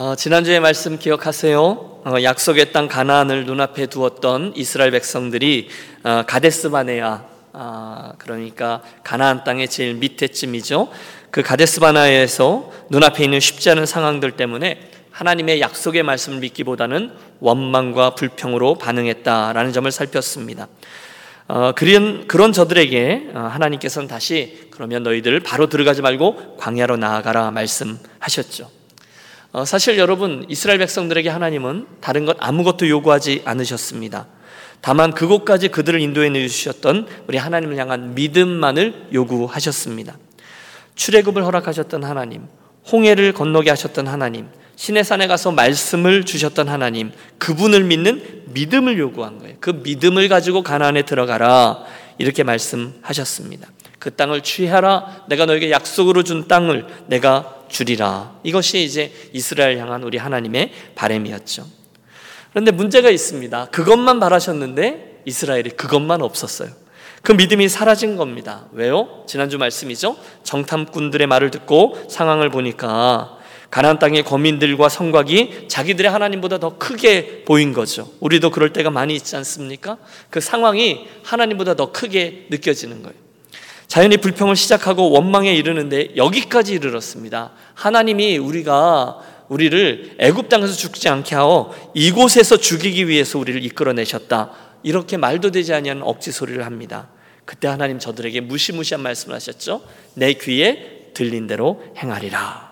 어, 지난주에 말씀 기억하세요? 어, 약속의 땅 가나안을 눈앞에 두었던 이스라엘 백성들이 어, 가데스 바네아 아, 그러니까 가나안 땅의 제일 밑에쯤이죠. 그 가데스 바나에서 눈앞에 있는 쉽지 않은 상황들 때문에 하나님의 약속의 말씀을 믿기보다는 원망과 불평으로 반응했다라는 점을 살폈습니다. 어, 그런 그런 저들에게 어, 하나님께서는 다시 그러면 너희들 바로 들어가지 말고 광야로 나아가라 말씀하셨죠. 어, 사실 여러분 이스라엘 백성들에게 하나님은 다른 것 아무것도 요구하지 않으셨습니다. 다만 그곳까지 그들을 인도해 주셨던 우리 하나님을 향한 믿음만을 요구하셨습니다. 출애굽을 허락하셨던 하나님, 홍해를 건너게 하셨던 하나님, 신의 산에 가서 말씀을 주셨던 하나님, 그분을 믿는 믿음을 요구한 거예요. 그 믿음을 가지고 가나안에 들어가라 이렇게 말씀하셨습니다. 그 땅을 취하라. 내가 너에게 약속으로 준 땅을 내가 주리라. 이것이 이제 이스라엘 향한 우리 하나님의 바램이었죠. 그런데 문제가 있습니다. 그것만 바라셨는데 이스라엘이 그것만 없었어요. 그 믿음이 사라진 겁니다. 왜요? 지난주 말씀이죠. 정탐꾼들의 말을 듣고 상황을 보니까 가나안 땅의 거민들과 성곽이 자기들의 하나님보다 더 크게 보인 거죠. 우리도 그럴 때가 많이 있지 않습니까? 그 상황이 하나님보다 더 크게 느껴지는 거예요. 자연이 불평을 시작하고 원망에 이르는데 여기까지 이르렀습니다. 하나님이 우리가 우리를 애굽 땅에서 죽지 않게 하어 이곳에서 죽이기 위해서 우리를 이끌어내셨다. 이렇게 말도 되지 아니하는 억지 소리를 합니다. 그때 하나님 저들에게 무시무시한 말씀을 하셨죠. 내 귀에 들린 대로 행하리라.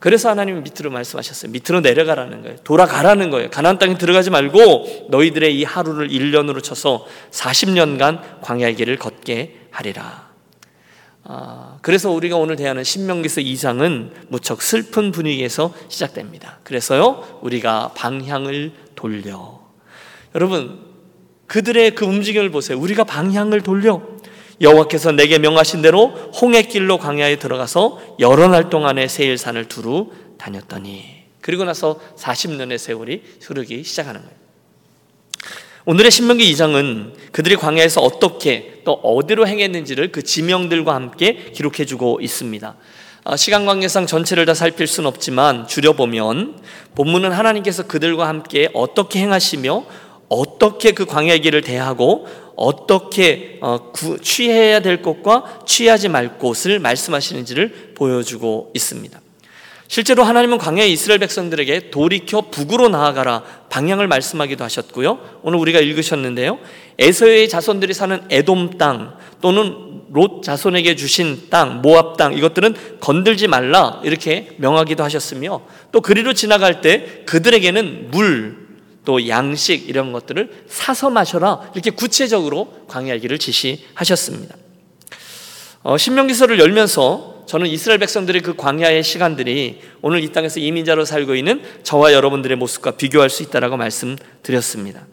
그래서 하나님은 밑으로 말씀하셨어요. 밑으로 내려가라는 거예요. 돌아가라는 거예요. 가나안 땅에 들어가지 말고 너희들의 이 하루를 1년으로 쳐서 40년간 광야의 길을 걷게 하리라. 아, 그래서 우리가 오늘 대하는 신명기서 2장은 무척 슬픈 분위기에서 시작됩니다. 그래서요, 우리가 방향을 돌려. 여러분, 그들의 그 움직임을 보세요. 우리가 방향을 돌려. 여호와께서 내게 명하신 대로 홍해길로 광야에 들어가서 여러 날 동안의 세일산을 두루 다녔더니 그리고 나서 40년의 세월이 흐르기 시작하는 거예요. 오늘의 신명기 2장은 그들이 광야에서 어떻게 또 어디로 행했는지를 그 지명들과 함께 기록해 주고 있습니다. 아, 시간 관계상 전체를 다 살필 수는 없지만 줄여보면 본문은 하나님께서 그들과 함께 어떻게 행하시며 어떻게 그 광야의 길을 대하고 어떻게 어, 취해야 될 것과 취하지 말 것을 말씀하시는지를 보여주고 있습니다. 실제로 하나님은 광야의 이스라엘 백성들에게 돌이켜 북으로 나아가라 방향을 말씀하기도 하셨고요. 오늘 우리가 읽으셨는데요. 에서의 자손들이 사는 에돔 땅 또는 롯 자손에게 주신 땅, 모압 땅 이것들은 건들지 말라 이렇게 명하기도 하셨으며 또 그리로 지나갈 때 그들에게는 물 또 양식 이런 것들을 사서 마셔라 이렇게 구체적으로 광야의 길을 지시하셨습니다. 어, 신명기서를 열면서 저는 이스라엘 백성들의 그 광야의 시간들이 오늘 이 땅에서 이민자로 살고 있는 저와 여러분들의 모습과 비교할 수 있다라고 말씀드렸습니다.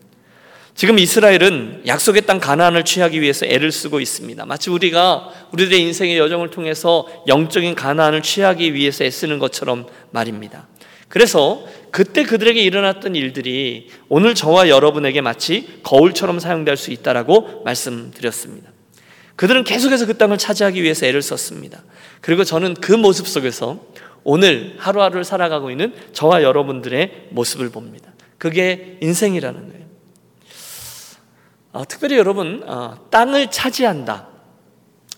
지금 이스라엘은 약속의 땅 가나안을 취하기 위해서 애를 쓰고 있습니다. 마치 우리가 우리들의 인생의 여정을 통해서 영적인 가나안을 취하기 위해서 애쓰는 것처럼 말입니다. 그래서 그때 그들에게 일어났던 일들이 오늘 저와 여러분에게 마치 거울처럼 사용될 수 있다라고 말씀드렸습니다. 그들은 계속해서 그 땅을 차지하기 위해서 애를 썼습니다. 그리고 저는 그 모습 속에서 오늘 하루하루를 살아가고 있는 저와 여러분들의 모습을 봅니다. 그게 인생이라는 거예요. 어, 특별히 여러분 어, 땅을 차지한다.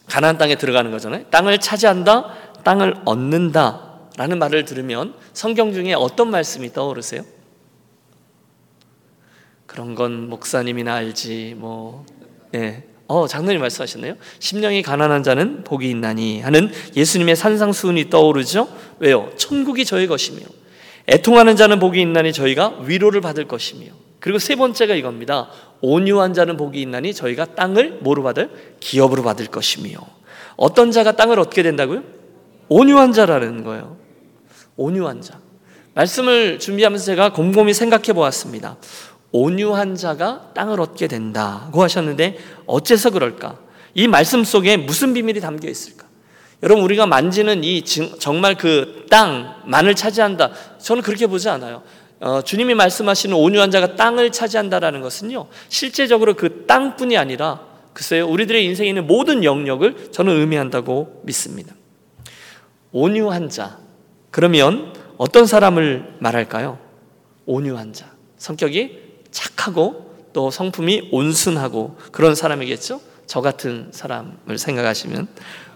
가나안 땅에 들어가는 거잖아요. 땅을 차지한다, 땅을 얻는다. 라는 말을 들으면 성경 중에 어떤 말씀이 떠오르세요? 그런 건 목사님이나 알지 뭐 예. 어, 장로님 말씀하셨네요. 심령이 가난한 자는 복이 있나니 하는 예수님의 산상수훈이 떠오르죠. 왜요? 천국이 저의 것이며 애통하는 자는 복이 있나니 저희가 위로를 받을 것이며 그리고 세 번째가 이겁니다. 온유한 자는 복이 있나니 저희가 땅을 뭐로 받을? 기업으로 받을 것이며 어떤 자가 땅을 얻게 된다고요? 온유한 자라는 거예요. 온유한 자. 말씀을 준비하면서 제가 곰곰이 생각해 보았습니다. 온유한 자가 땅을 얻게 된다고 하셨는데 어째서 그럴까? 이 말씀 속에 무슨 비밀이 담겨 있을까? 여러분 우리가 만지는 이 정말 그 땅만을 차지한다. 저는 그렇게 보지 않아요. 어, 주님이 말씀하시는 온유한 자가 땅을 차지한다라는 것은요. 실제적으로 그 땅뿐이 아니라 글쎄요. 우리들의 인생에 있는 모든 영역을 저는 의미한다고 믿습니다. 온유한 자. 그러면 어떤 사람을 말할까요? 온유한 자. 성격이 착하고 또 성품이 온순하고 그런 사람이겠죠? 저 같은 사람을 생각하시면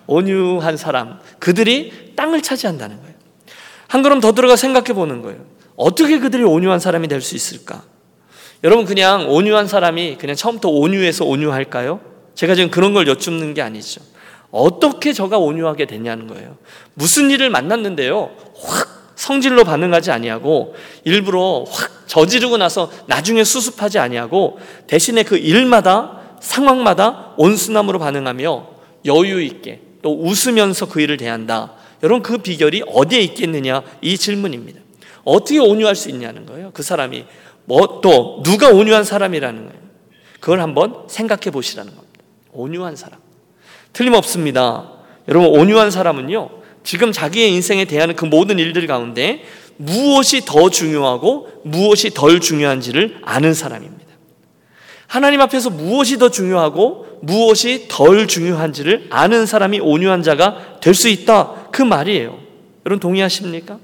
온유한 사람, 그들이 땅을 차지한다는 거예요. 한 걸음 더 들어가 생각해 보는 거예요. 어떻게 그들이 온유한 사람이 될 수 있을까? 여러분 그냥 온유한 사람이 그냥 처음부터 온유해서 온유할까요? 제가 지금 그런 걸 여쭙는 게 아니죠. 어떻게 저가 온유하게 됐냐는 거예요. 무슨 일을 만났는데요. 확 성질로 반응하지 아니하고 일부러 확 저지르고 나서 나중에 수습하지 아니하고 대신에 그 일마다 상황마다 온순함으로 반응하며 여유 있게 또 웃으면서 그 일을 대한다. 여러분 그 비결이 어디에 있겠느냐 이 질문입니다. 어떻게 온유할 수 있냐는 거예요. 그 사람이 뭐 또 누가 온유한 사람이라는 거예요. 그걸 한번 생각해 보시라는 겁니다. 온유한 사람. 틀림없습니다. 여러분 온유한 사람은요. 지금 자기의 인생에 대한 그 모든 일들 가운데 무엇이 더 중요하고 무엇이 덜 중요한지를 아는 사람입니다. 하나님 앞에서 무엇이 더 중요하고 무엇이 덜 중요한지를 아는 사람이 온유한 자가 될 수 있다. 그 말이에요. 여러분 동의하십니까?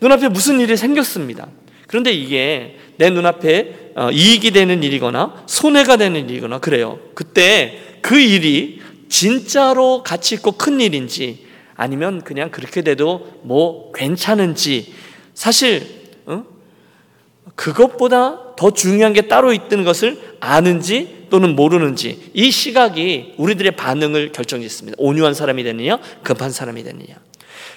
눈앞에 무슨 일이 생겼습니다. 그런데 이게 내 눈앞에 어, 이익이 되는 일이거나 손해가 되는 일이거나 그래요. 그때 그 일이 진짜로 가치 있고 큰 일인지 아니면 그냥 그렇게 돼도 뭐 괜찮은지 사실 어? 그것보다 더 중요한 게 따로 있다는 것을 아는지 또는 모르는지 이 시각이 우리들의 반응을 결정짓습니다. 온유한 사람이 되느냐, 급한 사람이 되느냐.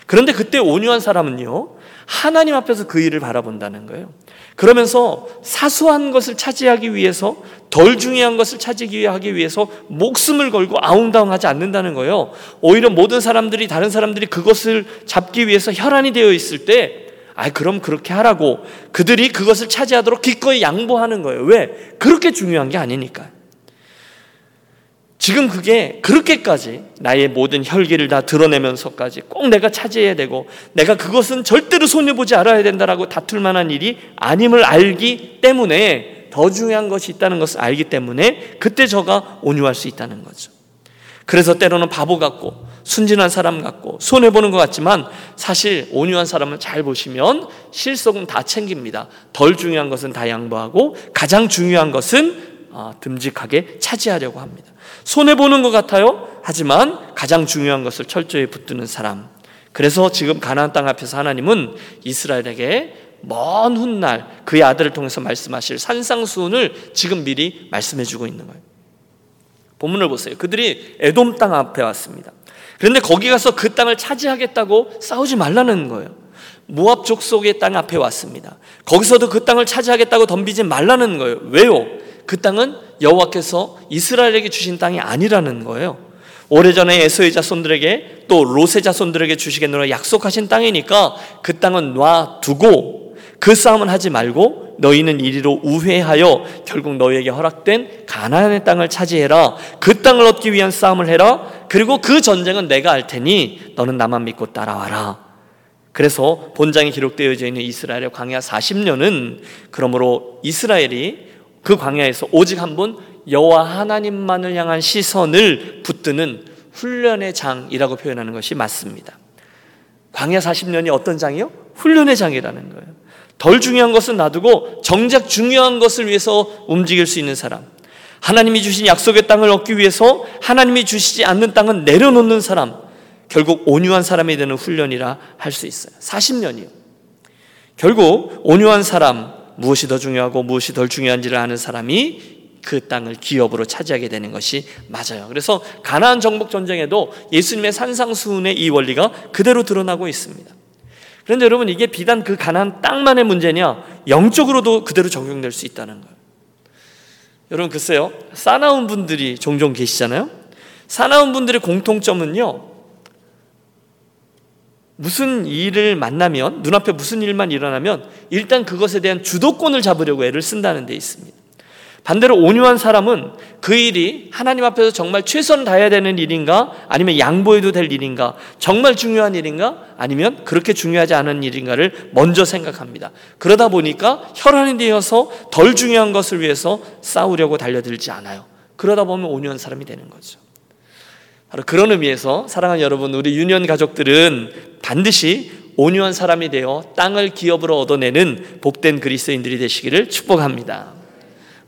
그런데 그때 온유한 사람은요, 하나님 앞에서 그 일을 바라본다는 거예요. 그러면서 사소한 것을 차지하기 위해서 덜 중요한 것을 차지하기 위해서 목숨을 걸고 아웅다웅하지 않는다는 거예요. 오히려 모든 사람들이 다른 사람들이 그것을 잡기 위해서 혈안이 되어 있을 때 아, 그럼 그렇게 하라고 그들이 그것을 차지하도록 기꺼이 양보하는 거예요. 왜? 그렇게 중요한 게 아니니까. 지금 그게 그렇게까지 나의 모든 혈기를 다 드러내면서까지 꼭 내가 차지해야 되고 내가 그것은 절대로 손해보지 않아야 된다라고 다툴 만한 일이 아님을 알기 때문에 더 중요한 것이 있다는 것을 알기 때문에 그때 저가 온유할 수 있다는 거죠. 그래서 때로는 바보 같고 순진한 사람 같고 손해 보는 것 같지만 사실 온유한 사람을 잘 보시면 실속은 다 챙깁니다. 덜 중요한 것은 다 양보하고 가장 중요한 것은 아, 듬직하게 차지하려고 합니다. 손해 보는 것 같아요. 하지만 가장 중요한 것을 철저히 붙드는 사람. 그래서 지금 가나안 땅 앞에서 하나님은 이스라엘에게 먼 훗날 그의 아들을 통해서 말씀하실 산상수훈을 지금 미리 말씀해 주고 있는 거예요. 본문을 보세요. 그들이 에돔 땅 앞에 왔습니다. 그런데 거기 가서 그 땅을 차지하겠다고 싸우지 말라는 거예요. 모압 족속의 땅 앞에 왔습니다. 거기서도 그 땅을 차지하겠다고 덤비지 말라는 거예요. 왜요? 그 땅은 여호와께서 이스라엘에게 주신 땅이 아니라는 거예요. 오래전에 에서의 자손들에게 또 롯의 자손들에게 주시겠노라 약속하신 땅이니까 그 땅은 놔두고 그 싸움은 하지 말고 너희는 이리로 우회하여 결국 너희에게 허락된 가나안의 땅을 차지해라. 그 땅을 얻기 위한 싸움을 해라. 그리고 그 전쟁은 내가 할 테니 너는 나만 믿고 따라와라. 그래서 본장에 기록되어져 있는 이스라엘의 광야 40년은 그러므로 이스라엘이 그 광야에서 오직 한 분 여호와 하나님만을 향한 시선을 붙드는 훈련의 장이라고 표현하는 것이 맞습니다. 광야 40년이 어떤 장이요? 훈련의 장이라는 거예요. 덜 중요한 것은 놔두고 정작 중요한 것을 위해서 움직일 수 있는 사람. 하나님이 주신 약속의 땅을 얻기 위해서 하나님이 주시지 않는 땅은 내려놓는 사람. 결국 온유한 사람이 되는 훈련이라 할 수 있어요. 40년이요. 결국 온유한 사람, 무엇이 더 중요하고 무엇이 덜 중요한지를 아는 사람이 그 땅을 기업으로 차지하게 되는 것이 맞아요. 그래서 가나안 정복 전쟁에도 예수님의 산상수훈의 이 원리가 그대로 드러나고 있습니다. 그런데 여러분 이게 비단 그 가나안 땅만의 문제냐? 영적으로도 그대로 적용될 수 있다는 거예요. 여러분 글쎄요. 사나운 분들이 종종 계시잖아요. 사나운 분들의 공통점은요. 무슨 일을 만나면 눈앞에 무슨 일만 일어나면 일단 그것에 대한 주도권을 잡으려고 애를 쓴다는 데 있습니다. 반대로 온유한 사람은 그 일이 하나님 앞에서 정말 최선을 다해야 되는 일인가 아니면 양보해도 될 일인가 정말 중요한 일인가 아니면 그렇게 중요하지 않은 일인가를 먼저 생각합니다. 그러다 보니까 혈안이 되어서 덜 중요한 것을 위해서 싸우려고 달려들지 않아요. 그러다 보면 온유한 사람이 되는 거죠. 바로 그런 의미에서 사랑하는 여러분, 우리 유년 가족들은 반드시 온유한 사람이 되어 땅을 기업으로 얻어내는 복된 그리스도인들이 되시기를 축복합니다.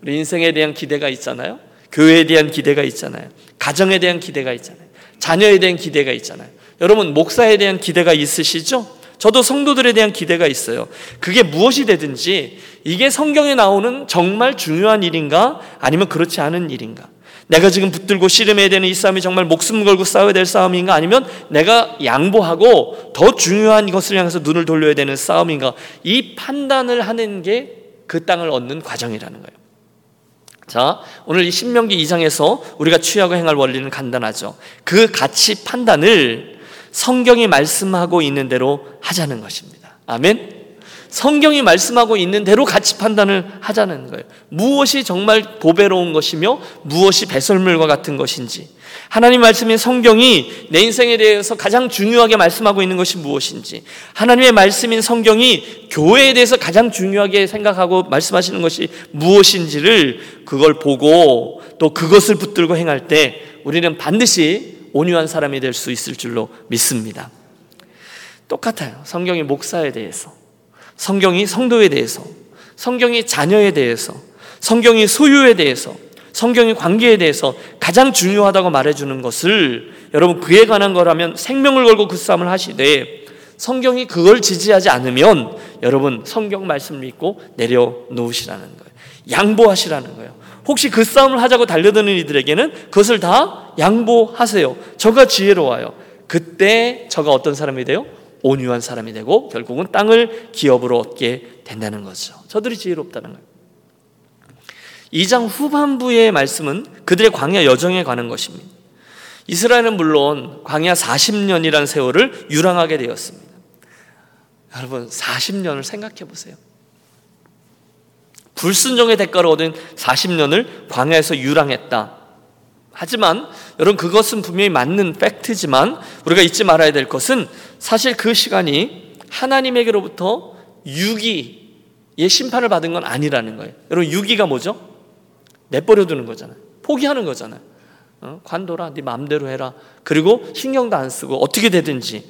우리 인생에 대한 기대가 있잖아요. 교회에 대한 기대가 있잖아요. 가정에 대한 기대가 있잖아요. 자녀에 대한 기대가 있잖아요. 여러분 목사에 대한 기대가 있으시죠? 저도 성도들에 대한 기대가 있어요. 그게 무엇이 되든지 이게 성경에 나오는 정말 중요한 일인가 아니면 그렇지 않은 일인가? 내가 지금 붙들고 씨름해야 되는 이 싸움이 정말 목숨 걸고 싸워야 될 싸움인가 아니면 내가 양보하고 더 중요한 것을 향해서 눈을 돌려야 되는 싸움인가? 이 판단을 하는 게 그 땅을 얻는 과정이라는 거예요. 자, 오늘 이 신명기 2장에서 우리가 취하고 행할 원리는 간단하죠. 그 가치 판단을 성경이 말씀하고 있는 대로 하자는 것입니다. 아멘. 성경이 말씀하고 있는 대로 가치 판단을 하자는 거예요. 무엇이 정말 보배로운 것이며 무엇이 배설물과 같은 것인지. 하나님 말씀인 성경이 내 인생에 대해서 가장 중요하게 말씀하고 있는 것이 무엇인지. 하나님의 말씀인 성경이 교회에 대해서 가장 중요하게 생각하고 말씀하시는 것이 무엇인지를 그걸 보고 또 그것을 붙들고 행할 때 우리는 반드시 온유한 사람이 될 수 있을 줄로 믿습니다. 똑같아요. 성경이 목사에 대해서, 성경이 성도에 대해서, 성경이 자녀에 대해서, 성경이 소유에 대해서, 성경의 관계에 대해서 가장 중요하다고 말해주는 것을 여러분 그에 관한 거라면 생명을 걸고 그 싸움을 하시되 성경이 그걸 지지하지 않으면 여러분 성경 말씀 믿고 내려놓으시라는 거예요. 양보하시라는 거예요. 혹시 그 싸움을 하자고 달려드는 이들에게는 그것을 다 양보하세요. 저가 지혜로워요. 그때 저가 어떤 사람이 돼요? 온유한 사람이 되고 결국은 땅을 기업으로 얻게 된다는 거죠. 저들이 지혜롭다는 거예요. 2장 후반부의 말씀은 그들의 광야 여정에 관한 것입니다. 이스라엘은 물론 광야 40년이라는 세월을 유랑하게 되었습니다. 여러분 40년을 생각해 보세요. 불순종의 대가로 얻은 40년을 광야에서 유랑했다. 하지만 여러분 그것은 분명히 맞는 팩트지만 우리가 잊지 말아야 될 것은 사실 그 시간이 하나님에게로부터 유기의 심판을 받은 건 아니라는 거예요. 여러분 유기가 뭐죠? 내버려 두는 거잖아요. 포기하는 거잖아요. 어? 관둬라, 네 마음대로 해라. 그리고 신경도 안 쓰고 어떻게 되든지.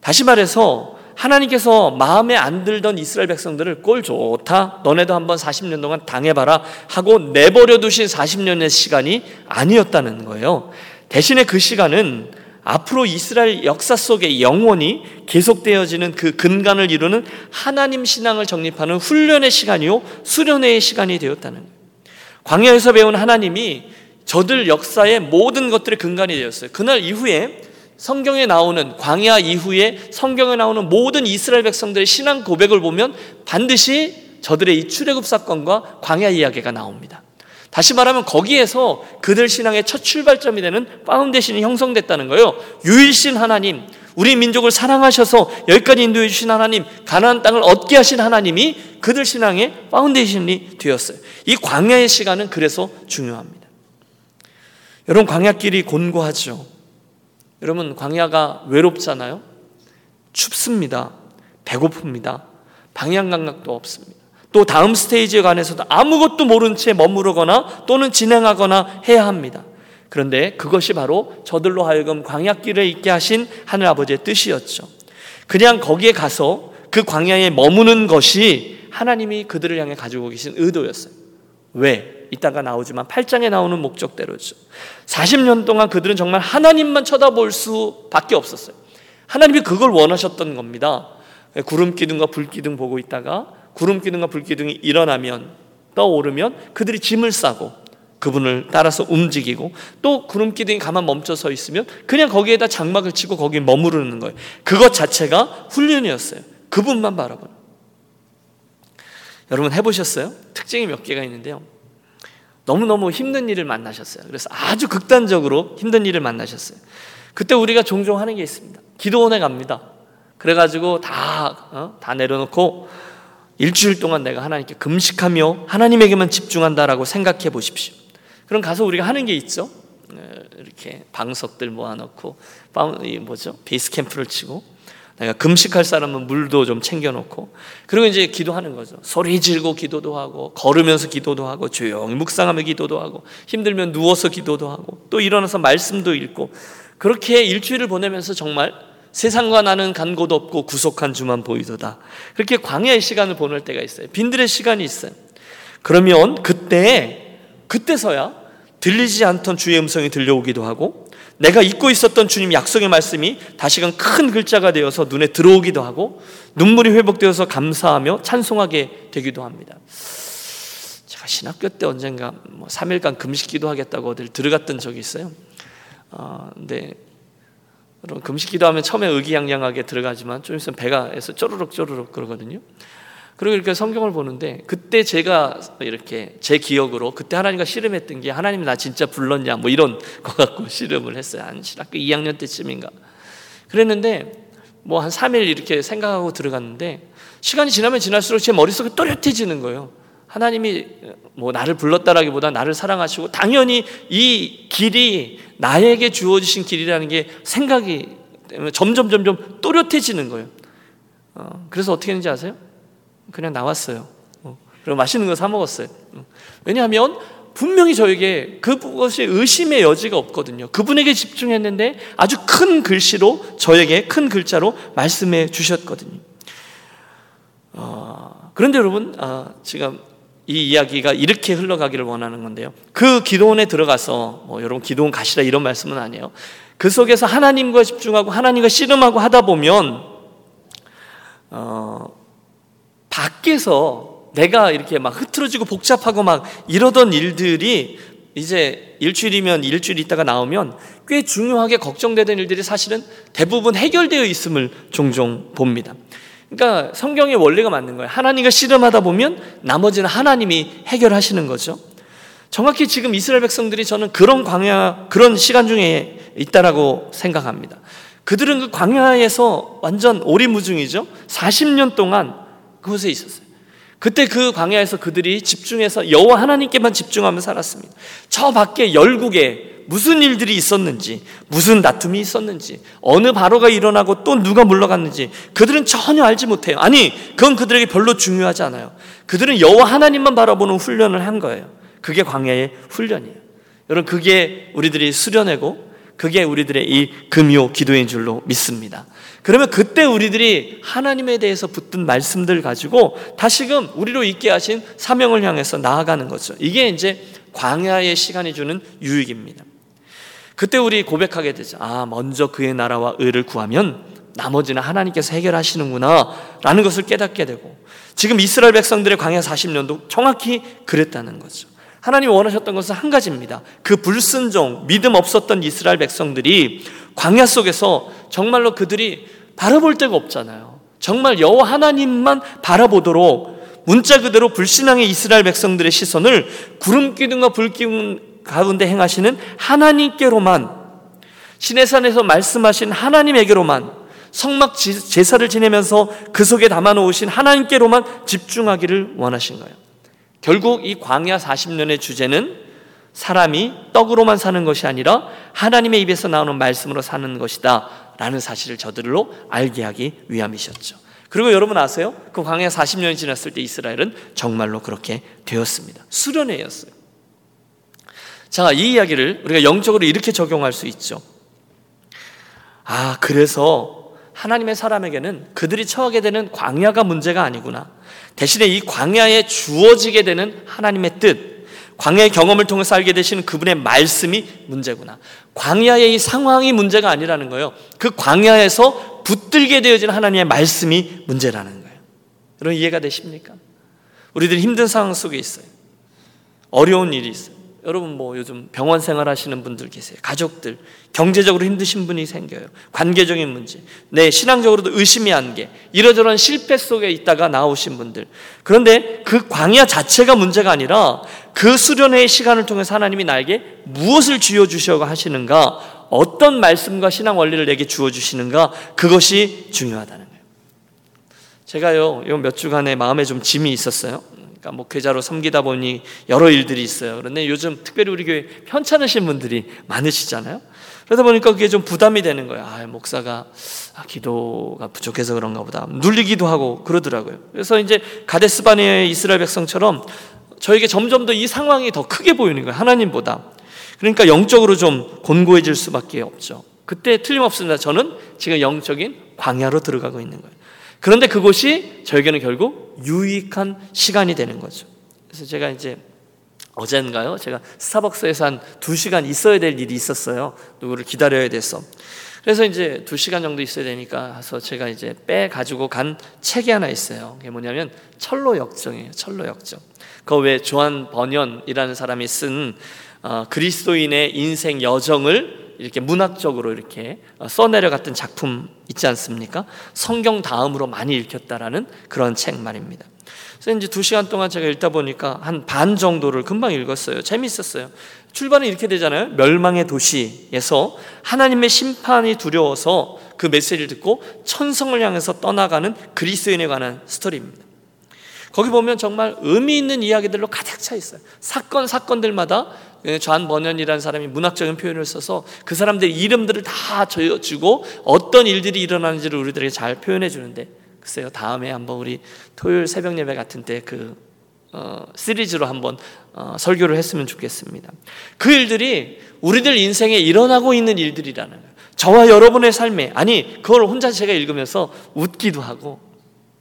다시 말해서 하나님께서 마음에 안 들던 이스라엘 백성들을 꼴 좋다. 너네도 한번 40년 동안 당해봐라. 하고 내버려 두신 40년의 시간이 아니었다는 거예요. 대신에 그 시간은 앞으로 이스라엘 역사 속에 영원히 계속되어지는 그 근간을 이루는 하나님 신앙을 정립하는 훈련의 시간이요. 수련의 시간이 되었다는 거예요. 광야에서 배운 하나님이 저들 역사의 모든 것들의 근간이 되었어요. 그날 이후에 성경에 나오는 광야 이후에 성경에 나오는 모든 이스라엘 백성들의 신앙 고백을 보면 반드시 저들의 이 출애굽 사건과 광야 이야기가 나옵니다. 다시 말하면 거기에서 그들 신앙의 첫 출발점이 되는 foundation이 형성됐다는 거예요. 유일신 하나님, 우리 민족을 사랑하셔서 여기까지 인도해 주신 하나님, 가나안 땅을 얻게 하신 하나님이 그들 신앙의 foundation이 되었어요. 이 광야의 시간은 그래서 중요합니다. 여러분 광야길이 곤고하죠. 여러분 광야가 외롭잖아요. 춥습니다. 배고픕니다. 방향 감각도 없습니다. 또 다음 스테이지에 관해서도 아무것도 모른 채 머무르거나 또는 진행하거나 해야 합니다. 그런데 그것이 바로 저들로 하여금 광야길에 있게 하신 하늘 아버지의 뜻이었죠. 그냥 거기에 가서 그 광야에 머무는 것이 하나님이 그들을 향해 가지고 계신 의도였어요. 왜? 이따가 나오지만 8장에 나오는 목적대로죠. 40년 동안 그들은 정말 하나님만 쳐다볼 수밖에 없었어요. 하나님이 그걸 원하셨던 겁니다. 구름 기둥과 불 기둥 보고 있다가 구름 기둥과 불 기둥이 일어나면 떠오르면 그들이 짐을 싸고 그분을 따라서 움직이고 또 구름 기둥이 가만 멈춰 서 있으면 그냥 거기에다 장막을 치고 거기에 머무르는 거예요. 그것 자체가 훈련이었어요. 그분만 바라보는. 여러분 해보셨어요? 특징이 몇 개가 있는데요. 너무너무 힘든 일을 만나셨어요. 그래서 아주 극단적으로 힘든 일을 만나셨어요. 그때 우리가 종종 하는 게 있습니다. 기도원에 갑니다. 그래가지고 다, 어? 다 내려놓고 일주일 동안 내가 하나님께 금식하며 하나님에게만 집중한다라고 생각해 보십시오. 그럼 가서 우리가 하는 게 있죠. 네, 이렇게 방석들 모아놓고, 뭐죠? 베이스 캠프를 치고, 내가 금식할 사람은 물도 좀 챙겨놓고 그리고 이제 기도하는 거죠. 소리 지르고 기도도 하고 걸으면서 기도도 하고 조용히 묵상하며 기도도 하고 힘들면 누워서 기도도 하고 또 일어나서 말씀도 읽고 그렇게 일주일을 보내면서 정말 세상과 나는 간곳 없고 구속한 주만 보이도다. 그렇게 광야의 시간을 보낼 때가 있어요. 빈들의 시간이 있어요. 그러면 그때 그때서야 들리지 않던 주의 음성이 들려오기도 하고 내가 잊고 있었던 주님 약속의 말씀이 다시금 큰 글자가 되어서 눈에 들어오기도 하고 눈물이 회복되어서 감사하며 찬송하게 되기도 합니다. 제가 신학교 때 언젠가 뭐 3일간 금식 기도 하겠다고 어딜 들어갔던 적이 있어요. 어, 근데 여러분 금식 기도 하면 처음에 의기양양하게 들어가지만 좀 있으면 배가 에서 쪼르륵 쪼르륵 그러거든요. 그리고 이렇게 성경을 보는데 그때 제가 이렇게 제 기억으로 그때 하나님과 씨름했던 게 하나님 나 진짜 불렀냐 뭐 이런 거 갖고 씨름을 했어요. 한 신학교 2학년 때쯤인가. 그랬는데 뭐 한 3일 이렇게 생각하고 들어갔는데 시간이 지나면 지날수록 제 머릿속에 또렷해지는 거예요. 하나님이 뭐 나를 불렀다라기보다 나를 사랑하시고 당연히 이 길이 나에게 주어지신 길이라는 게 생각이 점점 점점 또렷해지는 거예요. 어, 그래서 어떻게 했는지 아세요? 그냥 나왔어요. 어, 그리고 맛있는 거 사 먹었어요. 어. 왜냐하면 분명히 저에게 그것이 의심의 여지가 없거든요. 그분에게 집중했는데 아주 큰 글씨로 저에게 큰 글자로 말씀해 주셨거든요. 어, 그런데 여러분, 아, 지금 이 이야기가 이렇게 흘러가기를 원하는 건데요. 그 기도원에 들어가서 뭐 여러분 기도원 가시라 이런 말씀은 아니에요. 그 속에서 하나님과 집중하고 하나님과 씨름하고 하다 보면 어, 밖에서 내가 이렇게 막 흐트러지고 복잡하고 막 이러던 일들이 이제 일주일이면 일주일 있다가 나오면 꽤 중요하게 걱정되던 일들이 사실은 대부분 해결되어 있음을 종종 봅니다. 그러니까 성경의 원리가 맞는 거예요. 하나님과 씨름하다 보면 나머지는 하나님이 해결하시는 거죠. 정확히 지금 이스라엘 백성들이 저는 그런 광야, 그런 시간 중에 있다라고 생각합니다. 그들은 그 광야에서 완전 오리무중이죠. 40년 동안 그곳에 있었어요. 그때 그 광야에서 그들이 집중해서 여호와 하나님께만 집중하며 살았습니다. 저 밖에 열국에 무슨 일들이 있었는지, 무슨 다툼이 있었는지, 어느 바로가 일어나고 또 누가 물러갔는지 그들은 전혀 알지 못해요. 아니, 그건 그들에게 별로 중요하지 않아요. 그들은 여호와 하나님만 바라보는 훈련을 한 거예요. 그게 광야의 훈련이에요. 여러분, 그게 우리들이 수련하고 그게 우리들의 이 금요 기도인 줄로 믿습니다. 그러면 그때 우리들이 하나님에 대해서 붙든 말씀들 가지고 다시금 우리로 있게 하신 사명을 향해서 나아가는 거죠. 이게 이제 광야의 시간이 주는 유익입니다. 그때 우리 고백하게 되죠. 아, 먼저 그의 나라와 의를 구하면 나머지는 하나님께서 해결하시는구나 라는 것을 깨닫게 되고 지금 이스라엘 백성들의 광야 40년도 정확히 그랬다는 거죠. 하나님이 원하셨던 것은 한 가지입니다. 그 불순종, 믿음 없었던 이스라엘 백성들이 광야 속에서 정말로 그들이 바라볼 데가 없잖아요. 정말 여호와 하나님만 바라보도록 문자 그대로 불신앙의 이스라엘 백성들의 시선을 구름 기둥과 불 기둥 가운데 행하시는 하나님께로만 신의 산에서 말씀하신 하나님에게로만 성막 제사를 지내면서 그 속에 담아 놓으신 하나님께로만 집중하기를 원하신 거예요. 결국 이 광야 40년의 주제는 사람이 떡으로만 사는 것이 아니라 하나님의 입에서 나오는 말씀으로 사는 것이다. 라는 사실을 저들로 알게 하기 위함이셨죠. 그리고 여러분 아세요? 그 광야 40년이 지났을 때 이스라엘은 정말로 그렇게 되었습니다. 수련회였어요. 자, 이 이야기를 우리가 영적으로 이렇게 적용할 수 있죠. 아, 그래서 하나님의 사람에게는 그들이 처하게 되는 광야가 문제가 아니구나. 대신에 이 광야에 주어지게 되는 하나님의 뜻, 광야의 경험을 통해서 알게 되시는 그분의 말씀이 문제구나. 광야의 이 상황이 문제가 아니라는 거예요. 그 광야에서 붙들게 되어진 하나님의 말씀이 문제라는 거예요. 여러분 이해가 되십니까? 우리들이 힘든 상황 속에 있어요. 어려운 일이 있어요. 여러분 뭐 요즘 병원 생활 하시는 분들 계세요. 가족들 경제적으로 힘드신 분이 생겨요. 관계적인 문제, 네 신앙적으로도 의심의 안개, 이러저러한 실패 속에 있다가 나오신 분들. 그런데 그 광야 자체가 문제가 아니라 그 수련회의 시간을 통해서 하나님이 나에게 무엇을 쥐어 주셔고 하시는가, 어떤 말씀과 신앙 원리를 내게 주어 주시는가, 그것이 중요하다는 거예요. 제가요, 요 몇 주간의 마음에 좀 짐이 있었어요. 그러니까 목회자로 섬기다 보니 여러 일들이 있어요. 그런데 요즘 특별히 우리 교회 편찮으신 분들이 많으시잖아요. 그러다 보니까 그게 좀 부담이 되는 거예요. 아, 목사가 아, 기도가 부족해서 그런가 보다. 눌리기도 하고 그러더라고요. 그래서 이제 가데스 바네의 이스라엘 백성처럼 저에게 점점 더 이 상황이 더 크게 보이는 거예요. 하나님보다. 그러니까 영적으로 좀 곤고해질 수밖에 없죠. 그때 틀림없습니다. 저는 지금 영적인 광야로 들어가고 있는 거예요. 그런데 그곳이 저에게는 결국 유익한 시간이 되는 거죠. 그래서 제가 이제 어젠가요? 제가 스타벅스에서 한 두시간 있어야 될 일이 있었어요. 누구를 기다려야 돼서. 그래서 이제 두 시간 정도 있어야 되니까 해서 제가 이제 빼 가지고 간 책이 하나 있어요. 그게 뭐냐면 철로 역정이에요. 철로 역정. 그왜 조한 번연이라는 사람이 쓴 어, 그리스도인의 인생 여정을 이렇게 문학적으로 이렇게 어, 써내려갔던 작품 있지 않습니까? 성경 다음으로 많이 읽혔다라는 그런 책 말입니다. 그래서 이제 두 시간 동안 제가 읽다 보니까 한 반 정도를 금방 읽었어요. 재밌었어요. 출발은 이렇게 되잖아요. 멸망의 도시에서 하나님의 심판이 두려워서 그 메시지를 듣고 천성을 향해서 떠나가는 그리스도인에 관한 스토리입니다. 거기 보면 정말 의미 있는 이야기들로 가득 차 있어요. 사건 사건들마다 좌한 번연이라는 사람이 문학적인 표현을 써서 그 사람들의 이름들을 다 적어주고 어떤 일들이 일어나는지를 우리들에게 잘 표현해 주는데 글쎄요 다음에 한번 우리 토요일 새벽 예배 같은 때그 어, 시리즈로 한번 어, 설교를 했으면 좋겠습니다. 그 일들이 우리들 인생에 일어나고 있는 일들이라는 거예요. 저와 여러분의 삶에 아니 그걸 혼자 제가 읽으면서 웃기도 하고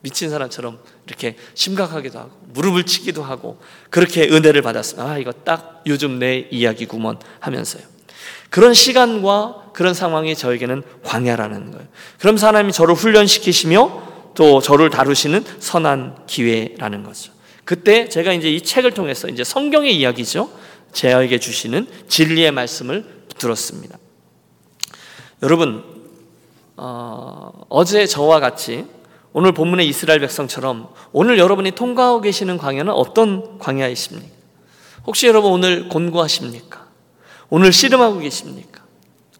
미친 사람처럼 이렇게 심각하기도 하고 무릎을 치기도 하고 그렇게 은혜를 받았어요. 아 이거 딱 요즘 내 이야기구먼 하면서요. 그런 시간과 그런 상황이 저에게는 광야라는 거예요. 그럼 하나님이 저를 훈련시키시며 또 저를 다루시는 선한 기회라는 거죠. 그때 제가 이제 이 책을 통해서 이제 성경의 이야기죠. 제에게 주시는 진리의 말씀을 들었습니다. 여러분, 어, 어제 저와 같이 오늘 본문의 이스라엘 백성처럼 오늘 여러분이 통과하고 계시는 광야는 어떤 광야이십니까? 혹시 여러분 오늘 곤고하십니까? 오늘 씨름하고 계십니까?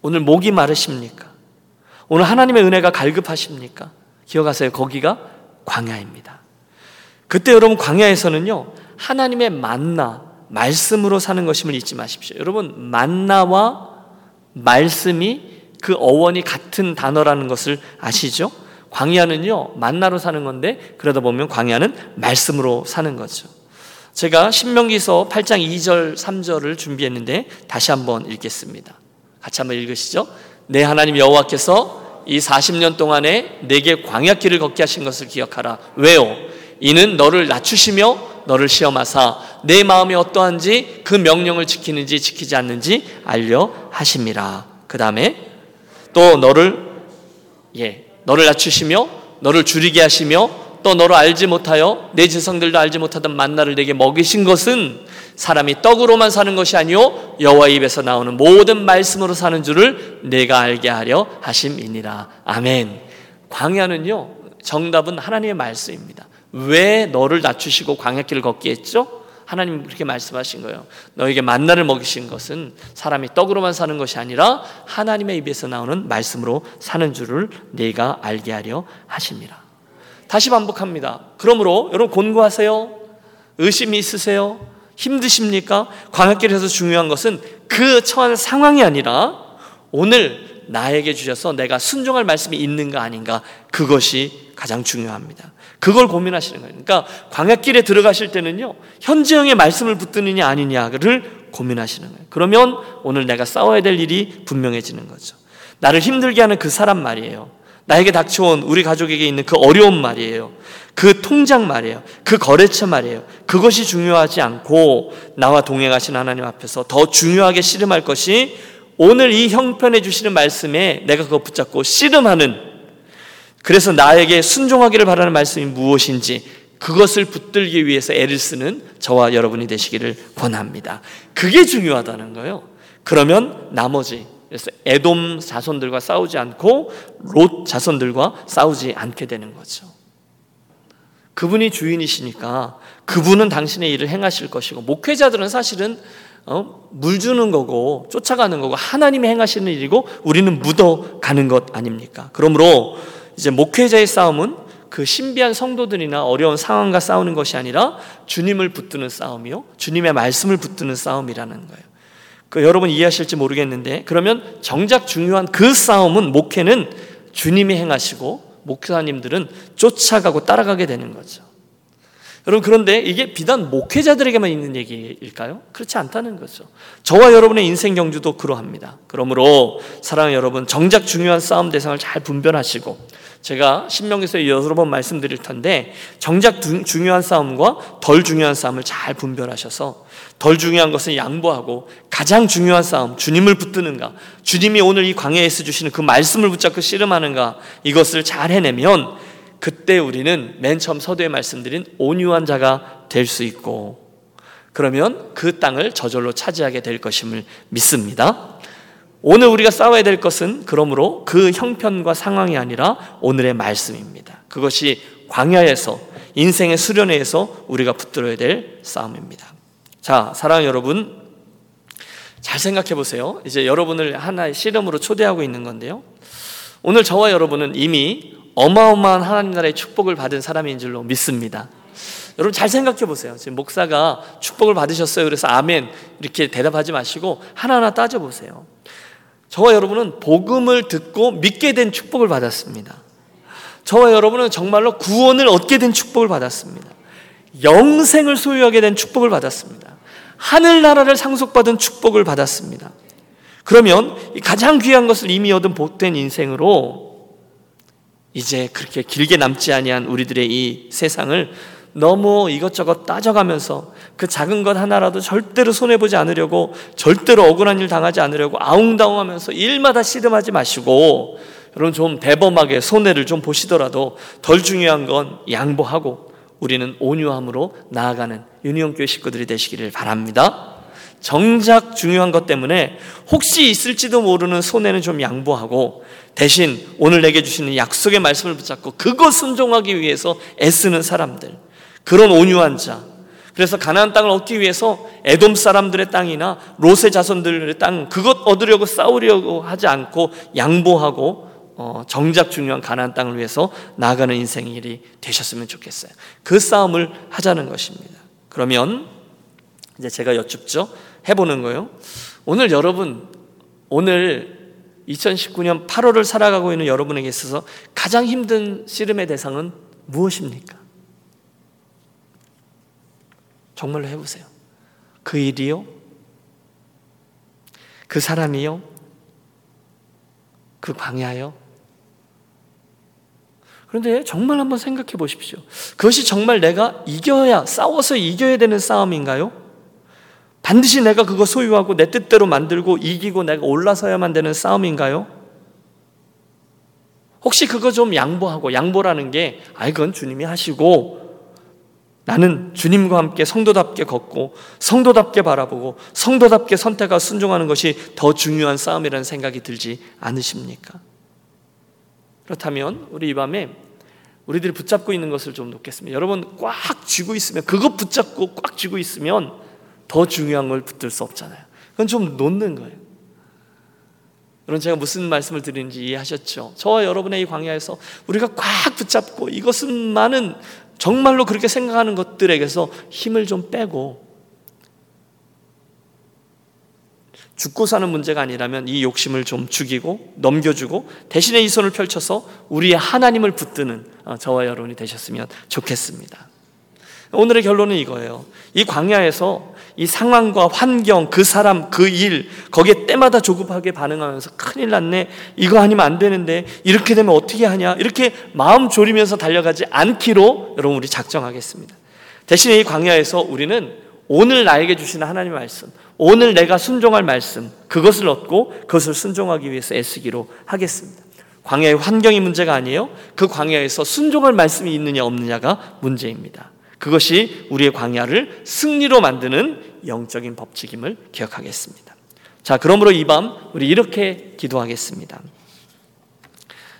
오늘 목이 마르십니까? 오늘 하나님의 은혜가 갈급하십니까? 기억하세요. 거기가 광야입니다. 그때 여러분 광야에서는요. 하나님의 만나 말씀으로 사는 것임을 잊지 마십시오. 여러분 만나와 말씀이 그 어원이 같은 단어라는 것을 아시죠? 광야는요 만나로 사는 건데 그러다 보면 광야는 말씀으로 사는 거죠. 제가 신명기서 8장 2절 3절을 준비했는데 다시 한번 읽겠습니다. 같이 한번 읽으시죠. 내 하나님 여호와께서 이 40년 동안에 내게 광야길을 걷게 하신 것을 기억하라. 왜요? 이는 너를 낮추시며 너를 시험하사 내 마음이 어떠한지 그 명령을 지키는지 지키지 않는지 알려 하심이라. 그 다음에 또 너를 예 너를 낮추시며 너를 줄이게 하시며 또 너를 알지 못하여 내 지성들도 알지 못하던 만나를 내게 먹이신 것은 사람이 떡으로만 사는 것이 아니요 여호와 입에서 나오는 모든 말씀으로 사는 줄을 내가 알게 하려 하심이니라. 아멘. 광야는요 정답은 하나님의 말씀입니다. 왜 너를 낮추시고 광야길을 걷게 했죠? 하나님 그렇게 말씀하신 거예요. 너에게 만나를 먹이신 것은 사람이 떡으로만 사는 것이 아니라 하나님의 입에서 나오는 말씀으로 사는 줄을 네가 알게 하려 하십니다. 다시 반복합니다. 그러므로 여러분 곤고하세요? 의심이 있으세요? 힘드십니까? 광야길에서 중요한 것은 그 처한 상황이 아니라 오늘 나에게 주셔서 내가 순종할 말씀이 있는가 아닌가 그것이 가장 중요합니다. 그걸 고민하시는 거예요. 그러니까 광야길에 들어가실 때는요, 현재형의 말씀을 붙드느냐 아니냐를 고민하시는 거예요. 그러면 오늘 내가 싸워야 될 일이 분명해지는 거죠. 나를 힘들게 하는 그 사람 말이에요. 나에게 닥쳐온 우리 가족에게 있는 그 어려운 말이에요. 그 통장 말이에요. 그 거래처 말이에요. 그것이 중요하지 않고 나와 동행하신 하나님 앞에서 더 중요하게 씨름할 것이 오늘 이 형편해 주시는 말씀에 내가 그거 붙잡고 씨름하는 그래서 나에게 순종하기를 바라는 말씀이 무엇인지 그것을 붙들기 위해서 애를 쓰는 저와 여러분이 되시기를 권합니다. 그게 중요하다는 거예요. 그러면 나머지 그래서 에돔 자손들과 싸우지 않고 롯 자손들과 싸우지 않게 되는 거죠. 그분이 주인이시니까 그분은 당신의 일을 행하실 것이고 목회자들은 사실은 어? 물 주는 거고 쫓아가는 거고 하나님이 행하시는 일이고 우리는 묻어가는 것 아닙니까? 그러므로 이제 목회자의 싸움은 그 신비한 성도들이나 어려운 상황과 싸우는 것이 아니라 주님을 붙드는 싸움이요. 주님의 말씀을 붙드는 싸움이라는 거예요. 그 여러분 이해하실지 모르겠는데 그러면 정작 중요한 그 싸움은 목회는 주님이 행하시고 목사님들은 쫓아가고 따라가게 되는 거죠. 여러분 그런데 이게 비단 목회자들에게만 있는 얘기일까요? 그렇지 않다는 거죠. 저와 여러분의 인생 경주도 그러합니다. 그러므로 사랑하는 여러분 정작 중요한 싸움 대상을 잘 분별하시고 제가 신명기서 여러 번 말씀드릴 텐데 정작 중요한 싸움과 덜 중요한 싸움을 잘 분별하셔서 덜 중요한 것은 양보하고 가장 중요한 싸움 주님을 붙드는가 주님이 오늘 이 광야에서 주시는 그 말씀을 붙잡고 씨름하는가 이것을 잘 해내면 그때 우리는 맨 처음 서두에 말씀드린 온유한 자가 될 수 있고 그러면 그 땅을 저절로 차지하게 될 것임을 믿습니다. 오늘 우리가 싸워야 될 것은 그러므로 그 형편과 상황이 아니라 오늘의 말씀입니다. 그것이 광야에서 인생의 수련회에서 우리가 붙들어야 될 싸움입니다. 자, 사랑하는 여러분, 잘 생각해 보세요. 이제 여러분을 하나의 실험으로 초대하고 있는 건데요. 오늘 저와 여러분은 이미 어마어마한 하나님 나라의 축복을 받은 사람인 줄로 믿습니다. 여러분 잘 생각해 보세요. 지금 목사가 축복을 받으셨어요. 그래서 아멘 이렇게 대답하지 마시고 하나하나 따져 보세요. 저와 여러분은 복음을 듣고 믿게 된 축복을 받았습니다. 저와 여러분은 정말로 구원을 얻게 된 축복을 받았습니다. 영생을 소유하게 된 축복을 받았습니다. 하늘나라를 상속받은 축복을 받았습니다. 그러면 가장 귀한 것을 이미 얻은 복된 인생으로 이제 그렇게 길게 남지 아니한 우리들의 이 세상을 너무 이것저것 따져가면서 그 작은 것 하나라도 절대로 손해보지 않으려고 절대로 억울한 일 당하지 않으려고 아웅다웅하면서 일마다 씨름하지 마시고 여러분 좀 대범하게 손해를 좀 보시더라도 덜 중요한 건 양보하고 우리는 온유함으로 나아가는 유니온교회 식구들이 되시기를 바랍니다. 정작 중요한 것 때문에 혹시 있을지도 모르는 손해는 좀 양보하고 대신 오늘 내게 주시는 약속의 말씀을 붙잡고 그것 순종하기 위해서 애쓰는 사람들 그런 온유한 자 그래서 가나안 땅을 얻기 위해서 에돔 사람들의 땅이나 롯의 자손들의 땅 그것 얻으려고 싸우려고 하지 않고 양보하고 어, 정작 중요한 가나안 땅을 위해서 나아가는 인생 일이 되셨으면 좋겠어요. 그 싸움을 하자는 것입니다. 그러면 이제 제가 여쭙죠. 해보는 거예요. 오늘 여러분 오늘 2019년 8월을 살아가고 있는 여러분에게 있어서 가장 힘든 씨름의 대상은 무엇입니까? 정말로 해보세요. 그 일이요? 그 사람이요? 그 광야요? 그런데 정말 한번 생각해 보십시오. 그것이 정말 내가 이겨야, 싸워서 이겨야 되는 싸움인가요? 반드시 내가 그거 소유하고 내 뜻대로 만들고 이기고 내가 올라서야만 되는 싸움인가요? 혹시 그거 좀 양보하고 양보라는 게 아, 이건 주님이 하시고 나는 주님과 함께 성도답게 걷고 성도답게 바라보고 성도답게 선택하고 순종하는 것이 더 중요한 싸움이라는 생각이 들지 않으십니까? 그렇다면 우리 이 밤에 우리들이 붙잡고 있는 것을 좀 놓겠습니다. 여러분 꽉 쥐고 있으면 그것 붙잡고 꽉 쥐고 있으면 더 중요한 걸 붙들 수 없잖아요. 그건 좀 놓는 거예요. 여러분 제가 무슨 말씀을 드리는지 이해하셨죠? 저와 여러분의 이 광야에서 우리가 꽉 붙잡고 이것은많은 정말로 그렇게 생각하는 것들에게서 힘을 좀 빼고 죽고 사는 문제가 아니라면 이 욕심을 좀 죽이고 넘겨주고 대신에 이 손을 펼쳐서 우리의 하나님을 붙드는 어, 저와 여러분이 되셨으면 좋겠습니다. 오늘의 결론은 이거예요. 이 광야에서 이 상황과 환경, 그 사람, 그 일, 거기에 때마다 조급하게 반응하면서 큰일 났네. 이거 아니면 안 되는데. 이렇게 되면 어떻게 하냐. 이렇게 마음 졸이면서 달려가지 않기로 여러분 우리 작정하겠습니다. 대신에 이 광야에서 우리는 오늘 나에게 주시는 하나님의 말씀, 오늘 내가 순종할 말씀, 그것을 얻고 그것을 순종하기 위해서 애쓰기로 하겠습니다. 광야의 환경이 문제가 아니에요. 그 광야에서 순종할 말씀이 있느냐 없느냐가 문제입니다. 그것이 우리의 광야를 승리로 만드는 영적인 법칙임을 기억하겠습니다. 자, 그러므로 이 밤 우리 이렇게 기도하겠습니다.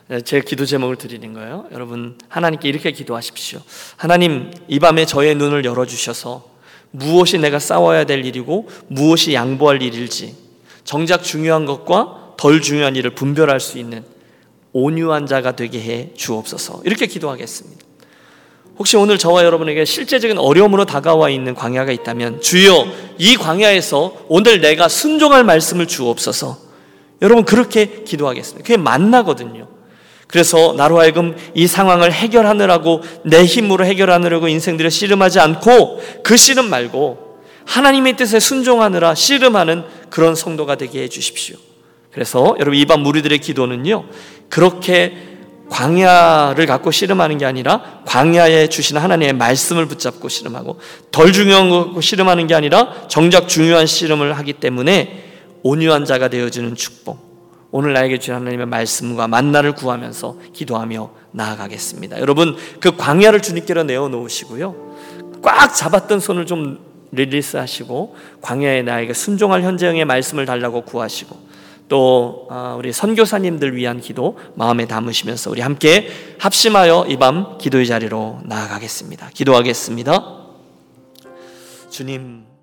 네, 제 기도 제목을 드리는 거예요. 여러분, 하나님께 이렇게 기도하십시오. 하나님, 이 밤에 저의 눈을 열어주셔서 무엇이 내가 싸워야 될 일이고 무엇이 양보할 일일지 정작 중요한 것과 덜 중요한 일을 분별할 수 있는 온유한 자가 되게 해 주옵소서. 이렇게 기도하겠습니다. 혹시 오늘 저와 여러분에게 실제적인 어려움으로 다가와 있는 광야가 있다면 주여 이 광야에서 오늘 내가 순종할 말씀을 주옵소서. 여러분 그렇게 기도하겠습니다. 그게 만나거든요. 그래서 나로 하여금 이 상황을 해결하느라고 내 힘으로 해결하느라고 인생들을 씨름하지 않고 그 씨름 말고 하나님의 뜻에 순종하느라 씨름하는 그런 성도가 되게 해 주십시오. 그래서 여러분 이반 무리들의 기도는요. 그렇게 광야를 갖고 씨름하는 게 아니라 광야에 주신 하나님의 말씀을 붙잡고 씨름하고 덜 중요한 거 씨름하는 게 아니라 정작 중요한 씨름을 하기 때문에 온유한 자가 되어주는 축복. 오늘 나에게 주신 하나님의 말씀과 만나를 구하면서 기도하며 나아가겠습니다. 여러분 그 광야를 주님께로 내어 놓으시고요. 꽉 잡았던 손을 좀 release 하시고 광야에 나에게 순종할 현재형의 말씀을 달라고 구하시고 또 아, 우리 선교사님들 위한 기도 마음에 담으시면서 우리 함께 합심하여 이 밤 기도의 자리로 나아가겠습니다. 기도하겠습니다. 주님